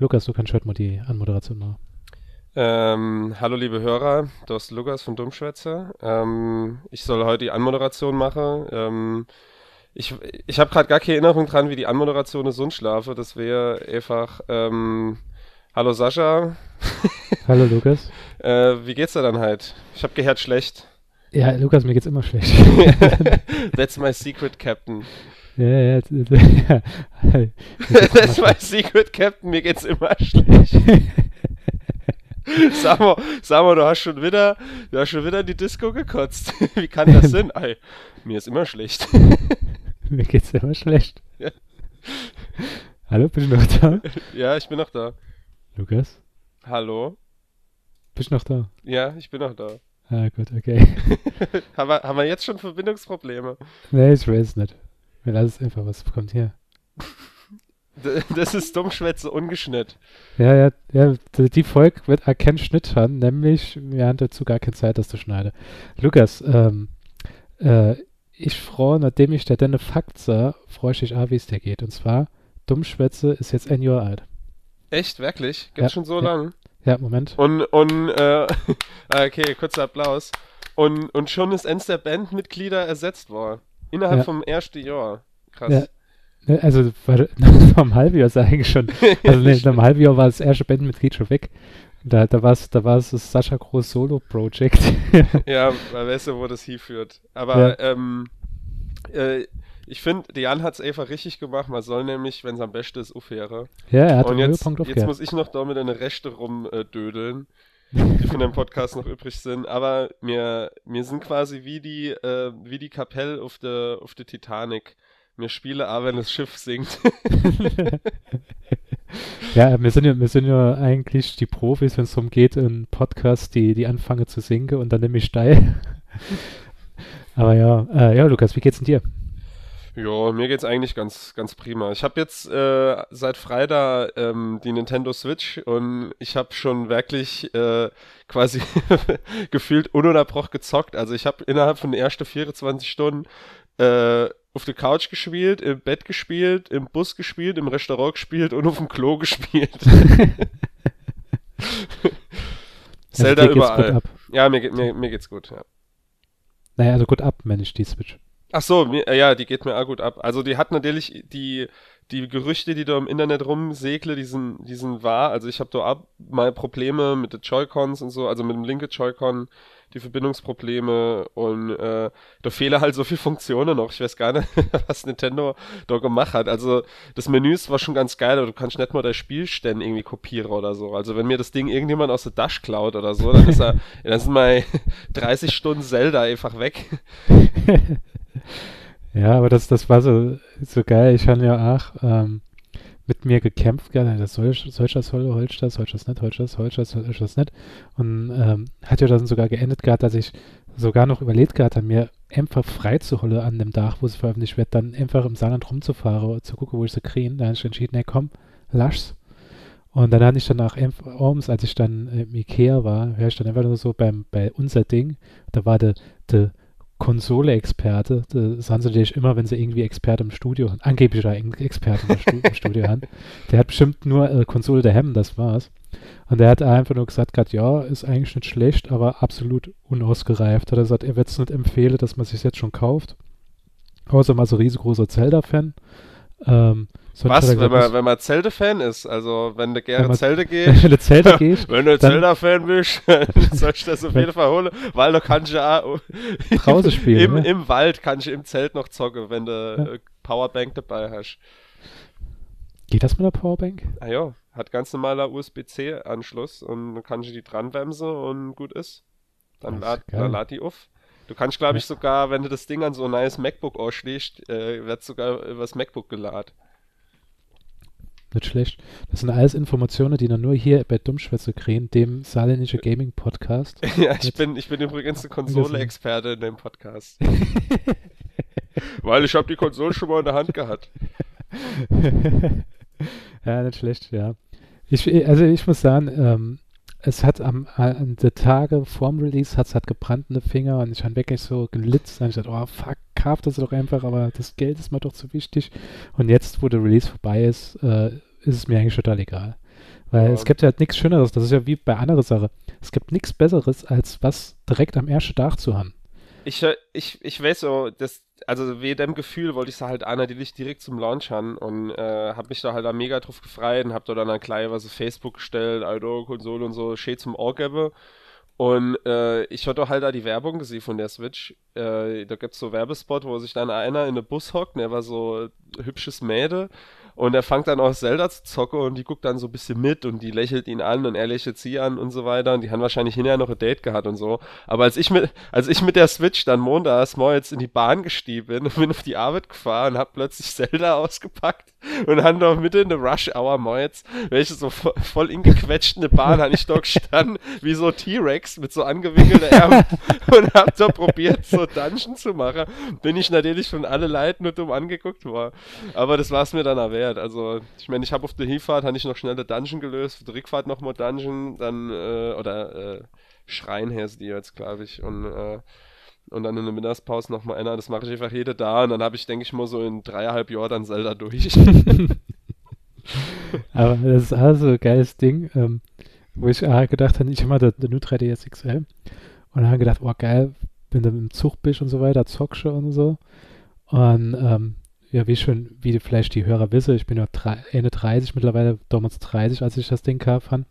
Lukas, du kannst heute mal die Anmoderation machen. Ähm, hallo liebe Hörer, du hast Lukas von Dummschwätze. Ähm, ich soll heute die Anmoderation machen. Ähm, ich ich habe gerade gar keine Erinnerung dran, wie die Anmoderation ist und schlafe. Das wäre einfach, ähm, hallo Sascha. Hallo Lukas. äh, wie geht's dir dann halt? Ich habe gehört schlecht. Ja, Lukas, mir geht's immer schlecht. That's my secret captain. Ja, ja, ja. That's my secret captain, mir geht's immer schlecht. Sag mal, sag mal, du hast schon wieder, du hast schon wieder in die Disco gekotzt. Wie kann das sein? Ey, mir ist immer schlecht. mir geht's immer schlecht. Ja. Hallo, bist du noch da? Ja, ich bin noch da. Lukas, Hallo? bist du noch da? Ja, ich bin noch da. Ah, gut, okay. haben, wir, haben wir jetzt schon Verbindungsprobleme? nee, ich weiß nicht. Wir lassen es einfach, was kommt hier. Das ist Dummschwätze ungeschnitten. Ja, ja, ja, die Folge wird keinen Schnitt haben, nämlich wir haben dazu gar keine Zeit, das zu schneiden. Lukas, ähm, äh, ich freue, nachdem ich dir deine Fakt sah, freue ich mich auch, wie es dir geht. Und zwar, Dummschwätze ist jetzt ein Jahr alt. Echt, wirklich? Gibt's Ja, schon so ja. lang? Ja, Moment. Und, und, äh, okay, kurzer Applaus. Und, und schon ist eins der Bandmitglieder ersetzt worden. Innerhalb Ja. vom ersten Jahr. Krass. Ja. Ne, Also, war, vor einem halben Jahr sage ich schon. Also, nee, nach einem halben Jahr war das erste Bandmitglied schon weg. Da, da war es da war's das Sascha Groß Solo-Project. Ja, weil weißt du, wo das hinführt. Aber ähm, äh, ich finde, Jan hat es einfach richtig gemacht. Man soll nämlich, wenn es am besten ist, aufhören. ja, er hat Und den jetzt, Höhepunkt jetzt muss ich noch da mit einer Rechte rumdödeln, die von dem Podcast noch übrig sind. Aber wir, wir sind quasi wie die, äh, wie die Kapelle auf der, auf der Titanic. Wir spielen aber, wenn das Schiff sinkt. Ja, wir sind ja, wir sind ja eigentlich die Profis, wenn es darum geht, in Podcasts, die, die anfangen zu sinken und dann nämlich steil. Aber ja, äh, ja, Lukas, wie geht's denn dir? Ja, mir geht's eigentlich ganz, ganz prima. Ich habe jetzt äh, seit Freitag ähm, die Nintendo Switch und ich habe schon wirklich äh, quasi gefühlt ununterbrochen gezockt. Also ich habe innerhalb von den ersten 24 Stunden äh, auf der Couch gespielt, im Bett gespielt, im Bus gespielt, im Restaurant gespielt und auf dem Klo gespielt. Zelda Also geht's gut überall. ab. Ja, mir, geht- mir, mir geht's gut, ja. Naja, also gut ab, ich, die Switch. Ach so, mir, äh, ja, die geht mir auch gut ab. Also die hat natürlich die die Gerüchte, die da im Internet rumsegle, die sind, die sind wahr. Also ich habe da ab mal Probleme mit den Joy-Cons und so, also mit dem linken Joy-Con, die Verbindungsprobleme und äh, da fehlen halt so viele Funktionen noch. Ich weiß gar nicht, was Nintendo da gemacht hat. Also das Menü ist war schon ganz geil, aber du kannst nicht mal der Spielstände irgendwie kopieren oder so. Also wenn mir das Ding irgendjemand aus der Tasche klaut oder so, dann ist er, dann sind mal 30 Stunden Zelda einfach weg. Ja, aber das, das war so, so geil. Ich habe ja auch ähm, mit mir gekämpft, gerne, das soll, ich das, soll, ich das, soll ich das nicht, soll ich das, soll ich das, soll ich das nicht. Und ähm, hat ja dann sogar geendet gehabt, dass ich sogar noch überlegt gehabt habe, mir einfach frei zu holen an dem Tag, wo es veröffentlicht wird, dann einfach im Saarland rumzufahren, zu gucken, wo ich sie kriege. Da habe ich entschieden, nee, komm, lasch's. Und dann hatte ich danach abends, als ich dann im Ikea war, war ich dann einfach nur so beim, bei unser Ding, da war der, der Konsole-Experte, das haben sie natürlich immer, wenn sie irgendwie Experte im Studio haben, angeblich da Experte im, Stu im Studio haben, der hat bestimmt nur äh, Konsole der Hemmen, das war's. Und der hat einfach nur gesagt, grad, ja, ist eigentlich nicht schlecht, aber absolut unausgereift. Hat er gesagt, er wird es nicht empfehlen, dass man sich jetzt schon kauft. Außer mal so riesengroßer Zelda-Fan. Ähm, Was, wenn gesagt, man, wenn man Zelda-Fan ist? Also, wenn du Wenn gerne man- Zelda wenn gehst, du Zelda gehst, wenn du Zelda-Fan bist, soll ich das auf jeden Fall holen, weil du kannst ja auch Draußen spielen, im, ne? im Wald kannst du im Zelt noch zocken, wenn du Ja. äh, Powerbank dabei hast. geht das mit der Powerbank? Ah ja, hat ganz normaler USB-C-Anschluss und dann kannst du die dran bremsen und gut ist. Dann, lad, dann lad die auf. Du kannst, glaube ich, sogar, wenn du das Ding an so ein neues MacBook ausschlägst, äh, wird sogar übers MacBook geladen. Nicht schlecht. Das sind alles Informationen, die dann nur hier bei Dummschwätze kriegen, dem saarländische Gaming Podcast. Ja, ich Jetzt- bin, ich bin übrigens eine Konsole-Experte in dem Podcast. Weil ich habe die Konsole schon mal in der Hand gehabt. ja, nicht schlecht, ja. Ich, also ich muss sagen, ähm, es hat am, an der Tage vorm Release hat es hat gebrannte Finger und ich habe wirklich so gelitzt. Und ich dachte, oh fuck, kauf das doch einfach, aber das Geld ist mir doch zu wichtig. Und jetzt, wo der Release vorbei ist, äh, ist es mir eigentlich total egal. Weil ja. es gibt ja halt nichts Schöneres, das ist ja wie bei anderer Sache. Es gibt nichts Besseres, als was direkt am ersten Tag zu haben. Ich, ich, ich weiß so, das, also wegen dem Gefühl wollte ich es halt einer, die dich direkt zum Launch haben und äh, hab mich da halt mega drauf gefreut und hab da dann klein was auf Facebook gestellt, Aldo, Konsole und so, schön zum Ohr gebe. Und äh, ich hatte halt da die Werbung gesehen von der Switch. Äh, da gibt's so Werbespot, wo sich dann einer in eine Bus hockt, der war so hübsches Mäde und er fängt dann auch Zelda zu zocken und die guckt dann so ein bisschen mit und die lächelt ihn an und er lächelt sie an und so weiter. Und die haben wahrscheinlich hinterher noch ein Date gehabt und so. Aber als ich mit, als ich mit der Switch dann montags morgens in die Bahn gestiegen bin und bin auf die Arbeit gefahren und hab plötzlich Zelda ausgepackt und dann noch mitten in der Rush Hour morgens, welche so voll ingequetschte Bahn, habe ich dort gestanden, wie so T-Rex mit so angewinkelten Armen und hab da probiert, so Dungeon zu machen. Bin ich natürlich von alle Leuten nur dumm angeguckt worden. Aber das war es mir dann erwähnt wert. Also, ich meine, ich habe auf der Hinfahrt habe ich noch schnell der Dungeon gelöst, auf der Rückfahrt nochmal Dungeon, dann, äh, oder äh, Schrein heißt die jetzt, glaube ich. Und, äh, und dann in der Mittagspause nochmal einer. Das mache ich einfach jede da und dann habe ich, denke ich mal, so in dreieinhalb Jahren dann Zelda durch. Aber das ist also ein geiles Ding, ähm, wo ich ah, gedacht habe, ich habe mal der, der New 3DS XL und habe gedacht, oh geil, wenn du im Zug bist und so weiter, zockst und so. Und ähm, ja, wie schon, wie vielleicht die Hörer wissen, ich bin ja Ende 30 mittlerweile, damals 30, als ich das Ding fand.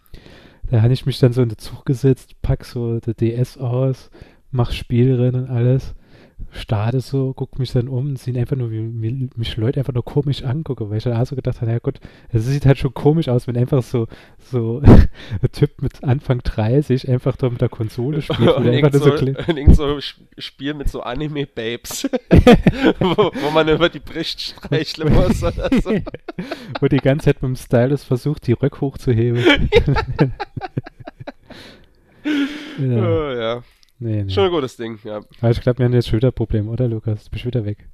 Da habe ich mich dann so in den Zug gesetzt, pack so der DS aus, mach Spielrennen und alles starte so, gucke mich dann um und sehe einfach nur, wie mich Leute einfach nur komisch angucken, weil ich dann auch so gedacht habe, ja gut, es sieht halt schon komisch aus, wenn einfach so, so ein Typ mit Anfang 30 einfach da mit der Konsole spielt. und irgend so, so, irgend so Spiel mit so Anime-Babes, wo, wo, man über die Brust streicheln muss oder so. wo die ganze Zeit mit dem Stylus versucht, die Röck hochzuheben. ja. Oh, ja. Nee, nee. Schon ein gutes Ding, ja. Aber ich glaube, wir haben jetzt schon wieder ein Problem, oder Lukas? Du bist wieder weg.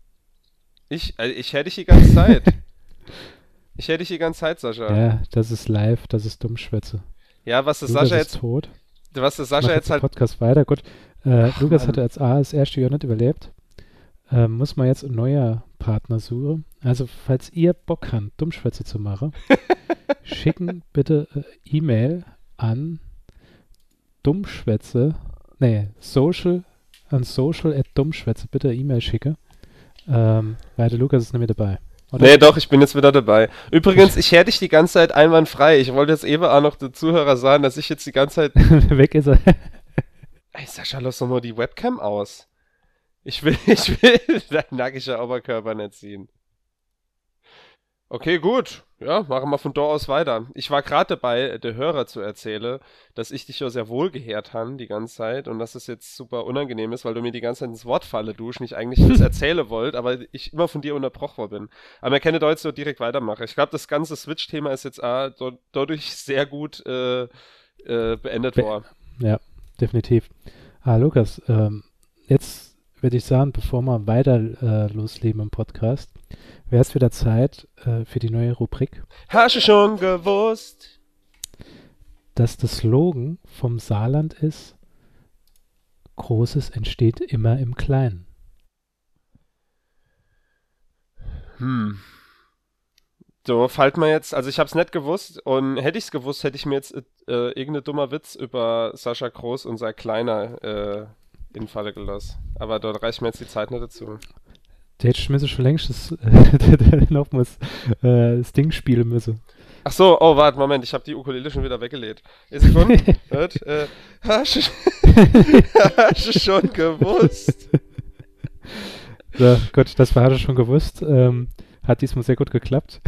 Ich, also ich hätte dich die ganze Zeit. ich hätte dich die ganze Zeit, Sascha. Ja, das ist live, das ist Dummschwätze. Ja, was ist Lukas Sascha ist tot. Was ist Sascha jetzt halt. Podcast weiter, gut. Äh, Ach, Lukas Mann. hatte als A das erste Jahr nicht überlebt. Äh, muss man jetzt ein neuer Partner suchen. Also, falls ihr Bock habt, Dummschwätze zu machen, schicken bitte äh, E-Mail an dummschwätze nee, social an social at dummschwätze bitte E-Mail schicke. Ähm, weil der Lukas ist nicht mehr dabei. Oder? Nee, doch, ich bin jetzt wieder dabei. Übrigens, ich hätte dich die ganze Zeit einwandfrei. Ich wollte jetzt eben auch noch den Zuhörer sagen, dass ich jetzt die ganze Zeit. Weg ist er. Ey, Sascha, lass doch mal die Webcam aus. Ich will, ich will dein nackiger Oberkörper nicht ziehen. Okay, gut. Ja, machen wir von dort aus weiter. Ich war gerade dabei, der Hörer zu erzählen, dass ich dich ja sehr wohl gehört habe die ganze Zeit und dass es jetzt super unangenehm ist, weil du mir die ganze Zeit ins Wort falle, du, ich eigentlich das erzählen wollt, aber ich immer von dir unterbrochen bin. Aber wir können da jetzt so direkt weitermachen. Ich glaube, das ganze Switch-Thema ist jetzt ah, dadurch sehr gut äh, äh, beendet Be worden. Ja, definitiv. Ah, Lukas, ähm, jetzt würde ich sagen, bevor wir weiter äh, losleben im Podcast, wäre es wieder Zeit äh, für die neue Rubrik. Hast du schon gewusst? Dass das Slogan vom Saarland ist, Großes entsteht immer im Kleinen. Hm. So, fällt mir jetzt, also ich habe es nicht gewusst und hätte ich es gewusst, hätte ich mir jetzt äh, irgendeinen dummer Witz über Sascha Groß und sein Kleiner äh, in Falle gelassen. Aber dort reicht mir jetzt die Zeit nicht dazu. Der hätte schon schon längst das, äh, nochmals äh, das Ding spielen müssen. Ach so, oh, warte, Moment, ich habe die Ukulele schon wieder weggelegt. Ist schon? äh, hast, du, hast du schon gewusst? So, gut, das war schon gewusst. Ähm, hat diesmal sehr gut geklappt.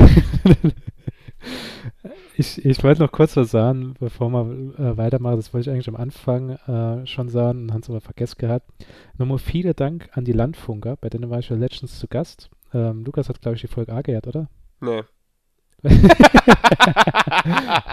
Ich, ich wollte noch kurz was sagen, bevor wir äh, weitermachen. Das wollte ich eigentlich am Anfang äh, schon sagen und haben es aber vergessen gehabt. Nochmal vielen Dank an die Landfunker, bei denen war ich ja letztens zu Gast. Ähm, Lukas hat, glaube ich, die Folge A gehört, oder? Nee.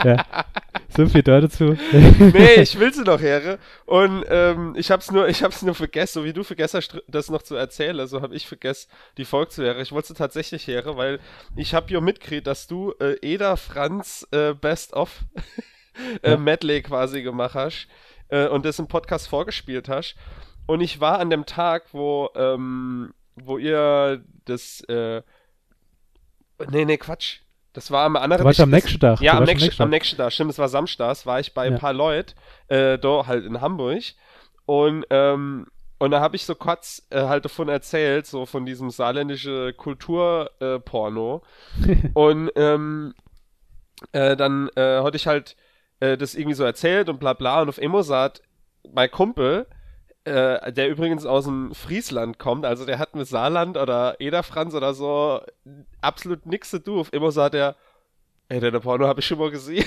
ja. So viel dazu. nee, ich will sie noch her. Und ähm, ich hab's nur, ich hab's nur vergessen, so wie du vergessen hast, das noch zu erzählen, so habe ich vergessen, die Folge zu hören. Ich wollte sie tatsächlich her, weil ich hab ja mitgekriegt, dass du äh, Eda Franz äh, Best of äh, ja. Medley quasi gemacht hast äh, und das im Podcast vorgespielt hast. Und ich war an dem Tag, wo, ähm, wo ihr das, äh, nee, nee, Quatsch Das war am anderen Du warst am nächsten Tag. Ja, am nächsten, am nächsten Tag. Stimmt, es war Samstags, war ich bei Ja. ein paar Leuten, äh, da halt in Hamburg. Und, ähm, und da habe ich so kurz äh, halt davon erzählt, so von diesem saarländische Kulturporno. Äh, und ähm, äh, dann äh, hatte ich halt äh, das irgendwie so erzählt und bla bla. Und auf Emo sagt mein Kumpel, äh, der übrigens aus dem Friesland kommt, also der hat mit Saarland oder Ederfranz oder so absolut nichts zu tun. Emo sagt er, ey, deine Porno habe ich schon mal gesehen.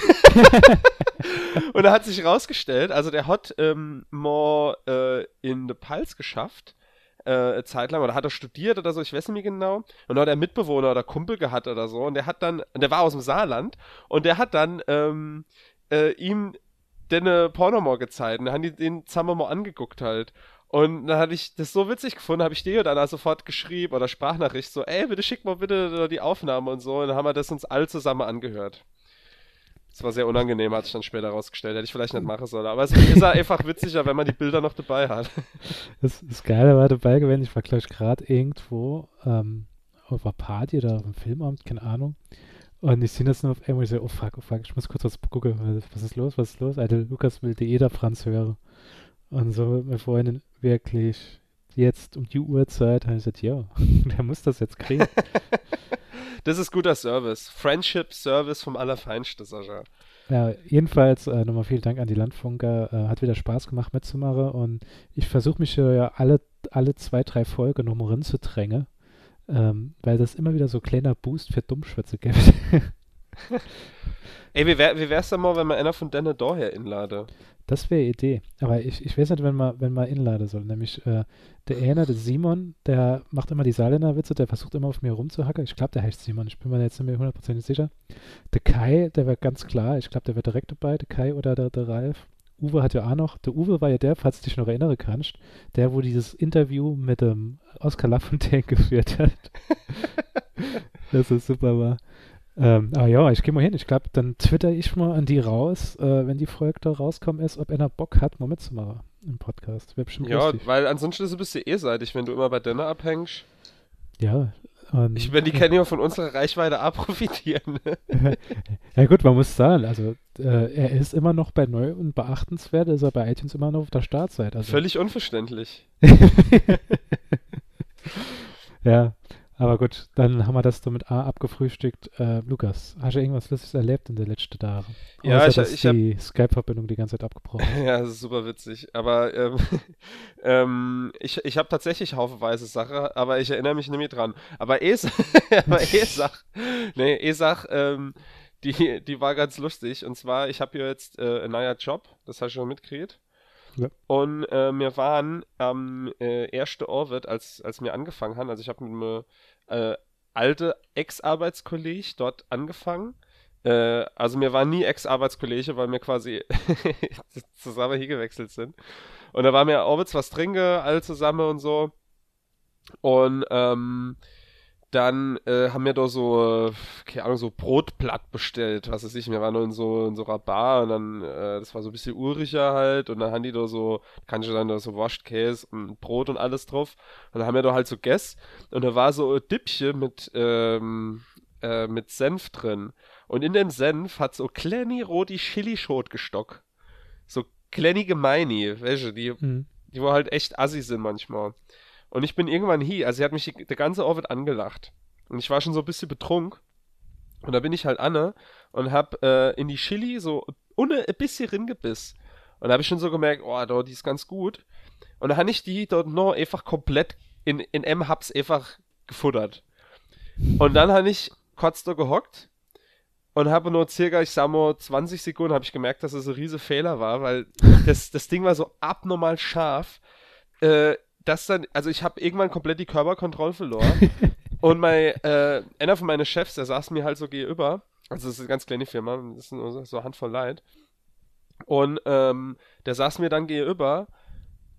und da hat sich rausgestellt, also der hat ähm, mal äh, in der Pals geschafft, äh, Zeit lang, oder hat er studiert oder so, ich weiß nicht mehr genau. Und da hat er Mitbewohner oder Kumpel gehabt oder so. Und der hat dann, der war aus dem Saarland, und der hat dann ähm, äh, ihm den Porno mal gezeigt. Und dann haben die den zusammen mal angeguckt halt. Und dann hatte ich das so witzig gefunden, habe ich dir dann sofort geschrieben oder Sprachnachricht so, ey, bitte schick mal bitte die Aufnahme und so. Und dann haben wir das uns alle zusammen angehört. Das war sehr unangenehm, hat sich dann später rausgestellt. Hätte ich vielleicht nicht machen sollen. Aber es ist einfach witziger, wenn man die Bilder noch dabei hat. Das, das Geile war dabei gewesen, ich war gleich gerade irgendwo ähm, auf einer Party oder auf einem Filmamt, keine Ahnung. Und ich sehe das nur auf einmal, ich so, oh fuck, oh fuck, ich muss kurz was gucken, was ist los, was ist los? Alter, Lukas will die Eder Franz hören. Und so mit meiner Freundin wirklich jetzt um die Uhrzeit, habe ich gesagt, ja, der muss das jetzt kriegen. Das ist guter Service. Friendship Service vom Allerfeinsten, Sascha. Ja, jedenfalls äh, nochmal vielen Dank an die Landfunker. Äh, hat wieder Spaß gemacht mitzumachen und ich versuche mich ja alle, alle zwei, drei Folgen noch mal reinzudrängen, ähm, weil das immer wieder so kleiner Boost für Dummschwätze gibt. Ey, wie, wär, wie wär's denn mal, wenn man einer von denen daher inlade? Das wäre Idee. Aber ich, ich weiß nicht, wenn man, wenn man inladen soll. Nämlich äh, der eine, der Simon, der macht immer die Saarländer-Witze, der versucht immer auf mir rumzuhacken. Ich glaube, der heißt Simon. Ich bin mir jetzt nicht mehr hundertprozentig sicher. Der Kai, der wäre ganz klar. Ich glaube, der wäre direkt dabei. Der Kai oder der, der Ralf. Uwe hat ja auch noch. Der Uwe war ja der, falls du dich noch erinnern kannst, der, wo dieses Interview mit dem Oscar Lafontaine geführt hat. das ist super war. Ähm, aber ja, ich gehe mal hin. Ich glaube, dann twitter ich mal an die raus, äh, wenn die Folge da rauskommen ist, ob einer Bock hat, mal mitzumachen im Podcast. Wäre bestimmt Ja, lustig. weil ansonsten ist es ein bisschen ehrseitig, wenn du immer bei denen abhängst. Ja. Und, Ich meine, die können ja von unserer Reichweite auch profitieren. Ne? ja gut, man muss sagen, also äh, er ist immer noch bei neu und beachtenswert, ist er bei iTunes immer noch auf der Startseite. Also, Völlig unverständlich. ja, aber gut, dann haben wir das damit A abgefrühstückt. Äh, Lukas, hast du irgendwas Lustiges erlebt in den letzten Tagen? Ja, Außer, ich- dass ich hab- die Skype-Verbindung die ganze Zeit abgebrochen. Ja, das ist super witzig. Aber ähm, ähm, ich, ich habe tatsächlich haufenweise Sache, aber ich erinnere mich nicht mehr dran. Aber Es, aber Esach, nee, Esach, ähm, die, die war ganz lustig. Und zwar, ich habe hier jetzt äh, einen neuen Job, das hast du schon mitgekriegt. Ja. Und äh, wir waren am äh, ersten Orbit, als, als wir angefangen haben, also ich habe mit einem äh, alte Ex-Arbeitskollege dort angefangen. Äh, also wir waren nie Ex-Arbeitskollege, weil wir quasi zusammen hier gewechselt sind. Und da waren wir Orbits was trinken, alle zusammen und so. Und ähm, dann äh, haben wir da so, keine Ahnung, so Brotblatt bestellt, was weiß ich. Wir waren nur in so, in so einer Bar und dann, äh, das war so ein bisschen uriger halt. Und dann haben die da so, kann ich sagen, da so Wurstkäse und Brot und alles drauf. Und dann haben wir da halt so gegessen. Und da war so ein Dippchen mit, ähm, äh, mit Senf drin. Und in dem Senf hat so kleine rote Chili-Schot gestockt. So kleine Gemeini, welche, die, Mhm. die wo halt echt assi sind manchmal. Und ich bin irgendwann hier, also sie hat mich die, der ganze Orbit angelacht. Und ich war schon so ein bisschen betrunken. Und da bin ich halt Anne und hab äh, in die Chili so ohne ein bisschen ringebiss. Und da habe ich schon so gemerkt, oh, da, die ist ganz gut. Und dann habe ich die dort noch einfach komplett in, in M-Hubs einfach gefuttert. Und dann habe ich kurz da gehockt und habe nur circa, ich sag mal, 20 Sekunden habe ich gemerkt, dass es ein riese Fehler war, weil das, das Ding war so abnormal scharf, äh, dass dann, also ich habe irgendwann komplett die Körperkontrolle verloren und mein, äh, einer von meinen Chefs, der saß mir halt so gegenüber, also das ist eine ganz kleine Firma, das ist nur so, so eine Handvoll Leid und ähm, der saß mir dann gegenüber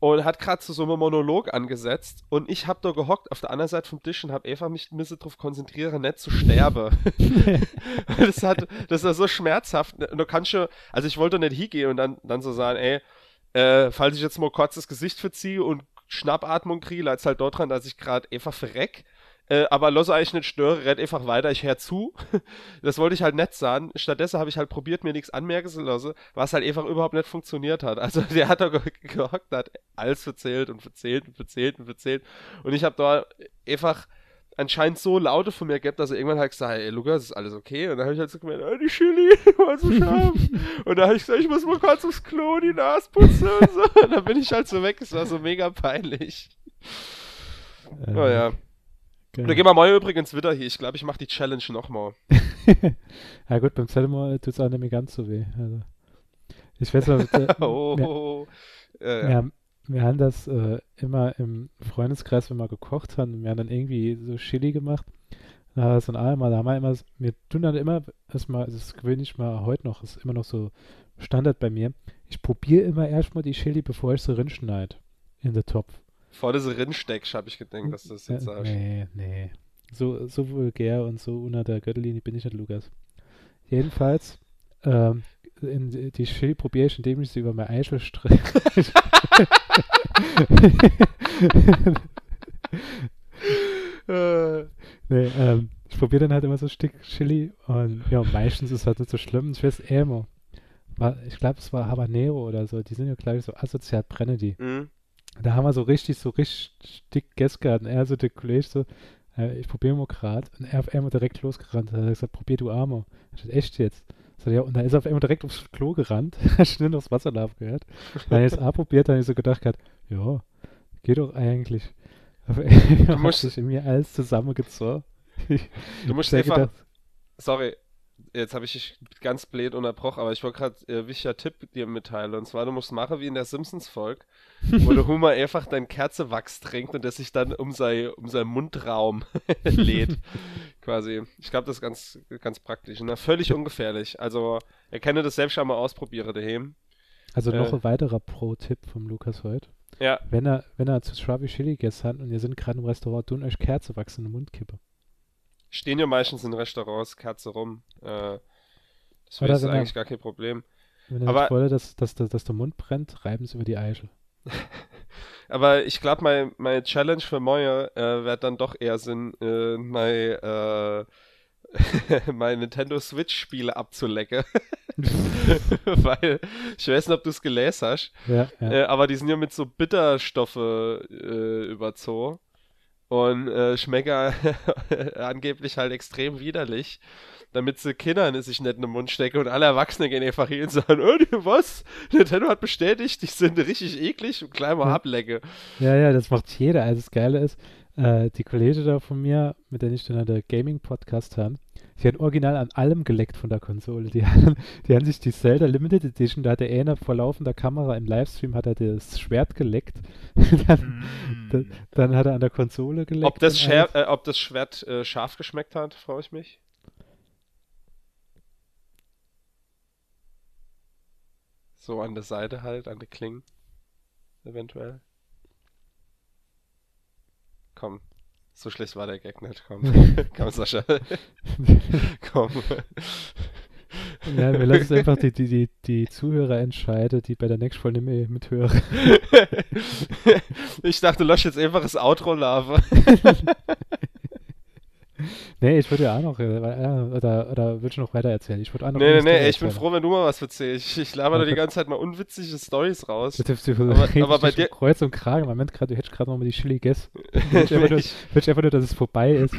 und hat gerade so, so einen Monolog angesetzt und ich hab da gehockt auf der anderen Seite vom Tisch und hab einfach mich ein bisschen drauf konzentrieren, nicht zu sterben. das hat, das war so schmerzhaft. Und du kannst schon, also ich wollte nicht hingehen und dann, dann so sagen, ey, äh, falls ich jetzt mal kurz das Gesicht verziehe und Schnappatmung kriege, leid's halt dort dran, dass ich gerade einfach verreck. Äh, aber losse eigentlich nicht störe, rennt einfach weiter, ich hör zu. das wollte ich halt nett sagen. Stattdessen habe ich halt probiert, mir nichts anmerken zu lassen, was halt einfach überhaupt nicht funktioniert hat. Also der hat da gehockt, hat alles verzählt und verzählt und verzählt und verzählt. Und ich habe da einfach anscheinend so laute von mir gehabt, dass er irgendwann halt gesagt hat, ey Lukas, ist alles okay? Und dann habe ich halt so gemeint, oh, die Chili war so scharf. und dann habe ich gesagt, ich muss mal kurz aufs Klo die Nase putzen und so. Und dann bin ich halt so weg, es war so mega peinlich. Äh, oh ja. Okay. Da gehen wir mal übrigens wieder hier. Ich glaube, ich mache die Challenge nochmal. ja gut, beim zweiten Mal tut es auch nicht mehr ganz so weh. Also, ich weiß noch, äh, oh, wir, ja, ja. Wir, haben, wir haben das äh, immer im Freundeskreis, wenn wir gekocht haben, wir haben dann irgendwie so Chili gemacht. Da war so ein einmal, da haben wir immer, wir tun dann immer, erstmal, das ist gewöhnlich mal heute noch, ist immer noch so Standard bei mir. Ich probiere immer erstmal die Chili, bevor ich sie rinschneide in den Topf. Vor diese Rinsteckst, habe ich gedacht, dass du das jetzt sagst. Nee, nee. So, so vulgär und so unter der Gürtellinie bin ich nicht, Lukas. Jedenfalls, ähm, in die Chili probiere ich, indem ich sie über mein Eichel strecke. nee, ähm, ich probiere dann halt immer so ein Stück Chili und ja, meistens ist es halt nicht so schlimm. Ich weiß immer. ich glaube, es war Habanero oder so. Die sind ja, glaube ich, so asoziat brenne die. Mhm. Da haben wir so richtig, so richtig dick. Und er so der Kollege so, äh, ich probiere mal gerade. Und er auf einmal direkt losgerannt. Er hat gesagt, probier du Arme. Ich dachte, echt jetzt? So, ja, und dann ist er auf einmal direkt aufs Klo gerannt, hat schnell aufs Wasserlauf gehört. Dann ist A probiert, dann ich so gedacht, ja, geht doch eigentlich. Aber er hat sich in mir alles zusammengezogen. Du musst einfach, gedacht, sorry, jetzt habe ich dich ganz blöd unterbrochen, aber ich wollte gerade äh, wichtiger Tipp dir mitteilen. Und zwar, du musst machen wie in der Simpsons-Folge, wo der Humor einfach dein Kerzewachs trinkt und der sich dann um, sei, um seinen Mundraum lädt. Quasi. Ich glaube, das ist ganz, ganz praktisch. Ne? Völlig ungefährlich. Also, erkenne das selbst schon mal ausprobiere daheim. Also noch äh, ein weiterer Pro-Tipp vom Lukas heute. Ja. Wenn er, wenn er zu Strawberry Chili hat und ihr sind gerade im Restaurant, tun euch Kerzewachs in den Mund kippe stehen ja meistens in Restaurants Kerze rum. Äh, das ist eigentlich gar kein Problem. Wenn er aber, wollte, dass, dass, dass, dass der Mund brennt, reiben sie über die Eichel. aber ich glaube, meine mein Challenge für Moje äh, wird dann doch eher Sinn, äh, mein, äh, mein Nintendo Switch-Spiele abzulecken. Weil, ich weiß nicht, ob du es gelesen hast, ja, ja. Äh, aber die sind ja mit so Bitterstoffe äh, überzogen und äh, schmecken angeblich halt extrem widerlich, damit sie Kindern sich nicht in den Mund stecken und alle Erwachsenen gehen einfach hin und sagen, oh, was? Nintendo hat bestätigt, die sind richtig eklig und gleich mal ja. ablecke. Ja, ja, das macht jeder. Also das Geile ist, äh, die Kollege da von mir, mit der ich dann der Gaming-Podcast habe, die hat original an allem geleckt von der Konsole. Die haben, die haben sich die Zelda Limited Edition, da hat der einer vor laufender Kamera im Livestream hat er das Schwert geleckt. dann, mm. da, dann, hat er an der Konsole geleckt. Ob das, Scher äh, ob das Schwert äh, scharf geschmeckt hat, freue ich mich. So an der Seite halt, an der Klinge. Eventuell. Komm, so schlecht war der Gag nicht. Komm, komm Sascha. komm. Ja, wir lassen einfach die, die, die, die Zuhörer entscheiden, die bei der nächsten Folge mehr mithören. ich dachte, lösch jetzt einfach das Outro-Lava. nee, ich würde ja auch noch, äh, oder, oder willst du noch weiter erzählen? Ich würde auch noch Nee, nee, nee, ich bin froh, wenn du mal was erzählst. Ich, ich laber da die ganze Zeit mal unwitzige Stories raus. Du aber, aber bei dir. Kreuz und Kragen, Moment, grad, du hättest gerade noch mal die Chili gegessen. Ich wünsche einfach nur, dass es vorbei ist.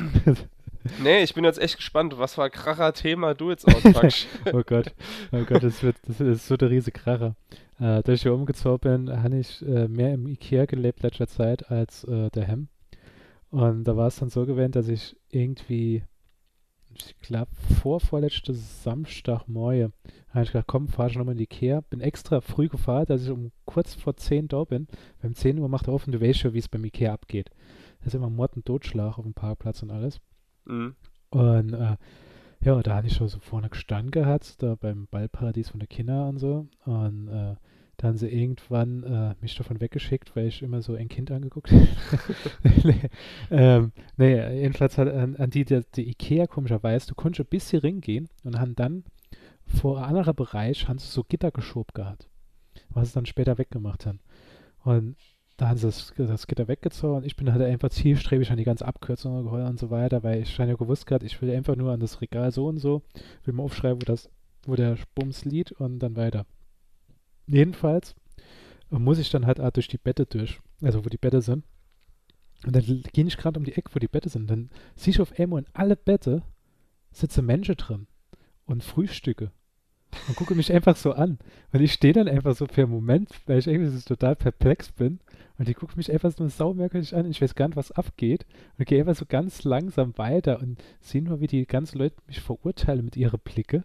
nee, ich bin jetzt echt gespannt, was für ein Kracher-Thema du jetzt auspackst. oh Gott, oh Gott, das wird, das ist so der riesige Kracher. Äh, da ich hier umgezogen bin, habe ich äh, mehr im Ikea gelebt letzter Zeit als äh, der Hem. Und da war es dann so gewesen, dass ich irgendwie, ich glaube, vor vorletzte Samstagmorgen, habe ich gedacht, komm, fahr ich nochmal in die Ikea. Bin extra früh gefahren, dass ich um kurz vor 10 da bin. Beim 10 Uhr macht er auf und du weißt schon, wie es beim Ikea abgeht. Da ist immer Mord und Totschlag auf dem Parkplatz und alles. Mhm. Und äh, ja, da hatte ich schon so vorne gestanden gehabt, da beim Ballparadies von der Kinder und so. Und äh, da haben sie irgendwann äh, mich davon weggeschickt, weil ich immer so ein Kind angeguckt habe. nee, ähm, nee, jedenfalls hat an, an die, die, die Ikea komischerweise, du konntest ein bisschen ringehen und haben dann vor einem anderen Bereich haben sie so Gitter geschoben gehabt, was sie dann später weggemacht haben. Und da haben sie das, das Gitter weggezogen. Ich bin halt einfach zielstrebig an die ganze Abkürzung geholt und so weiter, weil ich schon ja gewusst gerade, ich will einfach nur an das Regal so und so, will mal aufschreiben, wo das, wo der Bums liegt und dann weiter. Jedenfalls muss ich dann halt auch durch die Bette durch, also wo die Bette sind. Und dann gehe ich gerade um die Ecke, wo die Bette sind. Dann sehe ich auf einmal in alle Bette sitzen Menschen drin und Frühstücke und gucke mich einfach so an. Und ich stehe dann einfach so für einen Moment, weil ich irgendwie so total perplex bin. Und die guckt mich einfach so saumerkwürdig an. Ich weiß gar nicht, was abgeht. Und gehe einfach so ganz langsam weiter und sehe nur, wie die ganzen Leute mich verurteilen mit ihren Blicke.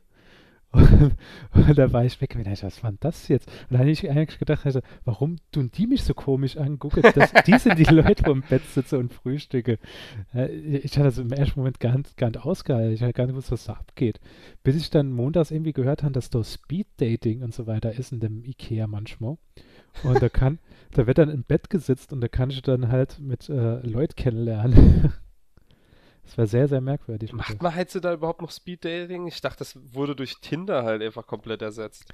Und, da war ich weg. Und was war denn das jetzt? Und dann habe ich eigentlich gedacht, also, warum tun die mich so komisch angucken? Das, die sind die Leute, wo im Bett sitzen und frühstücke. Ich hatte das im ersten Moment gar nicht, gar nicht ausgehalten. Ich hatte gar nicht gewusst, was da abgeht. Bis ich dann montags irgendwie gehört habe, dass da Speed-Dating und so weiter ist in dem Ikea manchmal. Und da kann, da wird dann im Bett gesitzt und da kann ich dann halt mit äh, Leuten kennenlernen. Das war sehr, sehr merkwürdig. Macht man halt da überhaupt noch Speed Dating? Ich dachte, das wurde durch Tinder halt einfach komplett ersetzt.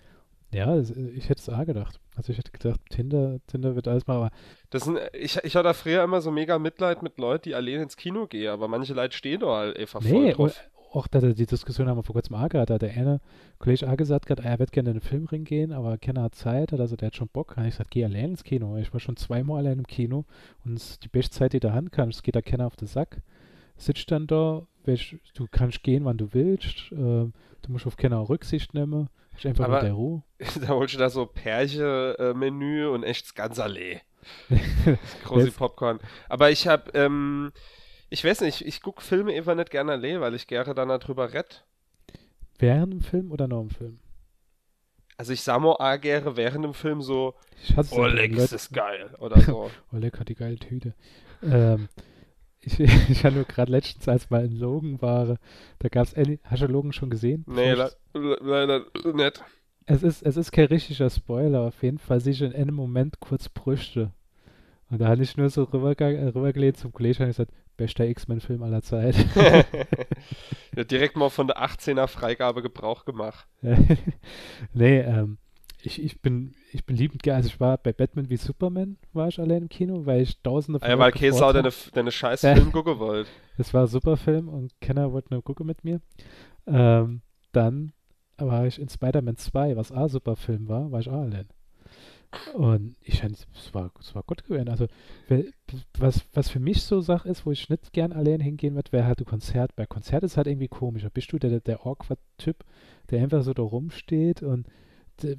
Ja, ich hätte es auch gedacht. Also ich hätte gedacht, Tinder, Tinder wird alles mal, aber. Das sind, ich, ich hatte früher immer so mega Mitleid mit Leuten, die allein ins Kino gehen, aber manche Leute stehen da halt einfach nee, voll drauf. Auch da, die Diskussion haben wir vor kurzem auch gehabt, da hat der eine Kollege auch gesagt, hat, er wird gerne in den Filmring gehen, aber keiner hat Zeit, also der hat schon Bock. Und ich gesagt, geh allein ins Kino. Ich war schon zweimal allein im Kino und die beste Zeit, die da Hand kann, es geht da keiner auf den Sack sitzt dann da, welch, du kannst gehen, wann du willst, äh, du musst auf keine Rücksicht nehmen, ist einfach Aber mit der Ruhe. Da holst du da so Pärche-Menü und echt ganz Allee. Große Popcorn. Aber ich hab, ähm, ich weiß nicht, ich gucke Filme einfach nicht gerne Allee, weil ich gerne dann darüber rett. Während dem Film oder nach dem Film? Also ich sah mal gerne während dem Film so, Lex ist geil oder so. Oleg hat die geile Tüte. ähm, ich, ich habe nur gerade letztens, als mal in Logan war, da gab es, hast du Logan schon gesehen? Nee, leider le le nicht. Es ist, es ist kein richtiger Spoiler, auf jeden Fall sehe ich in einem Moment kurz Brüste. Und da hatte ich nur so rübergelehnt rüber zum Kollegen und gesagt, bester X-Men-Film aller Zeit. ja, direkt mal von der 18er Freigabe Gebrauch gemacht. nee, ähm, ich, ich bin ich bin liebend gerne, also ich war bei Batman wie Superman, war ich allein im Kino, weil ich tausende von ah Ja, weil Käsau deine, deine scheiß Film gucken wollte. Das war ein super Film und Kenner wollte nur gucken mit mir. Ähm, dann war ich in Spider-Man 2, was auch ein super Film war, war ich auch allein. Und ich fand, es war, es war gut gewesen. Also, was, was für mich so Sache ist, wo ich nicht gern allein hingehen würde, wäre halt ein Konzert. Bei Konzert ist halt irgendwie komisch. Bist du der, der Awkward-Typ, der einfach so da rumsteht und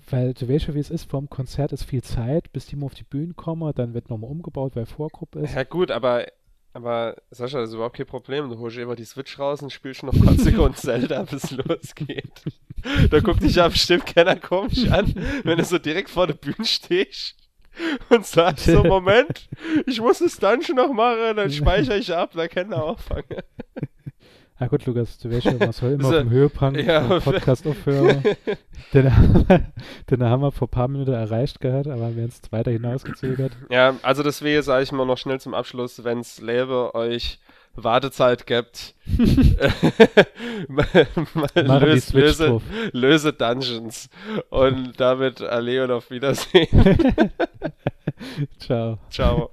weil du weißt ja, wie es ist, vor dem Konzert ist viel Zeit, bis die mal auf die Bühne kommen, dann wird nochmal umgebaut, weil Vorgruppe ist. Ja gut, aber, aber Sascha, das ist überhaupt kein Problem. Du holst immer die Switch raus und spielst noch 20 Sekunden Zelda, bis es losgeht. da guckt dich ja bestimmt keiner komisch an, wenn du so direkt vor der Bühne stehst und sagst so, Moment, ich muss das Dungeon noch machen, dann speichere ich ab, dann kann er anfangen. Ja gut, Lukas, du weißt schon, man soll immer also, auf dem Höhepunkt ja, Podcast aufhören. den, haben wir, den haben wir vor ein paar Minuten erreicht gehabt, aber wir haben es weiter hinausgezögert. Ja, also deswegen sage ich mal noch schnell zum Abschluss, wenn es Lebe euch Wartezeit gibt, löse, löse, löse Dungeons und damit Aleo auf Wiedersehen. Ciao. Ciao.